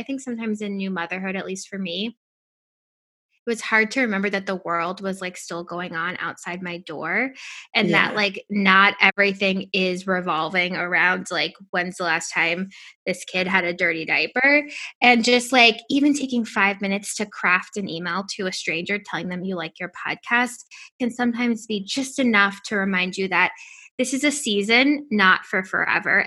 I think sometimes in new motherhood, at least for me, it was hard to remember that the world was, like, still going on outside my door, and that, like, not everything is revolving around, like, when's the last time this kid had a dirty diaper, and just, like, even taking 5 minutes to craft an email to a stranger telling them you like your podcast can sometimes be just enough to remind you that this is a season, not for forever.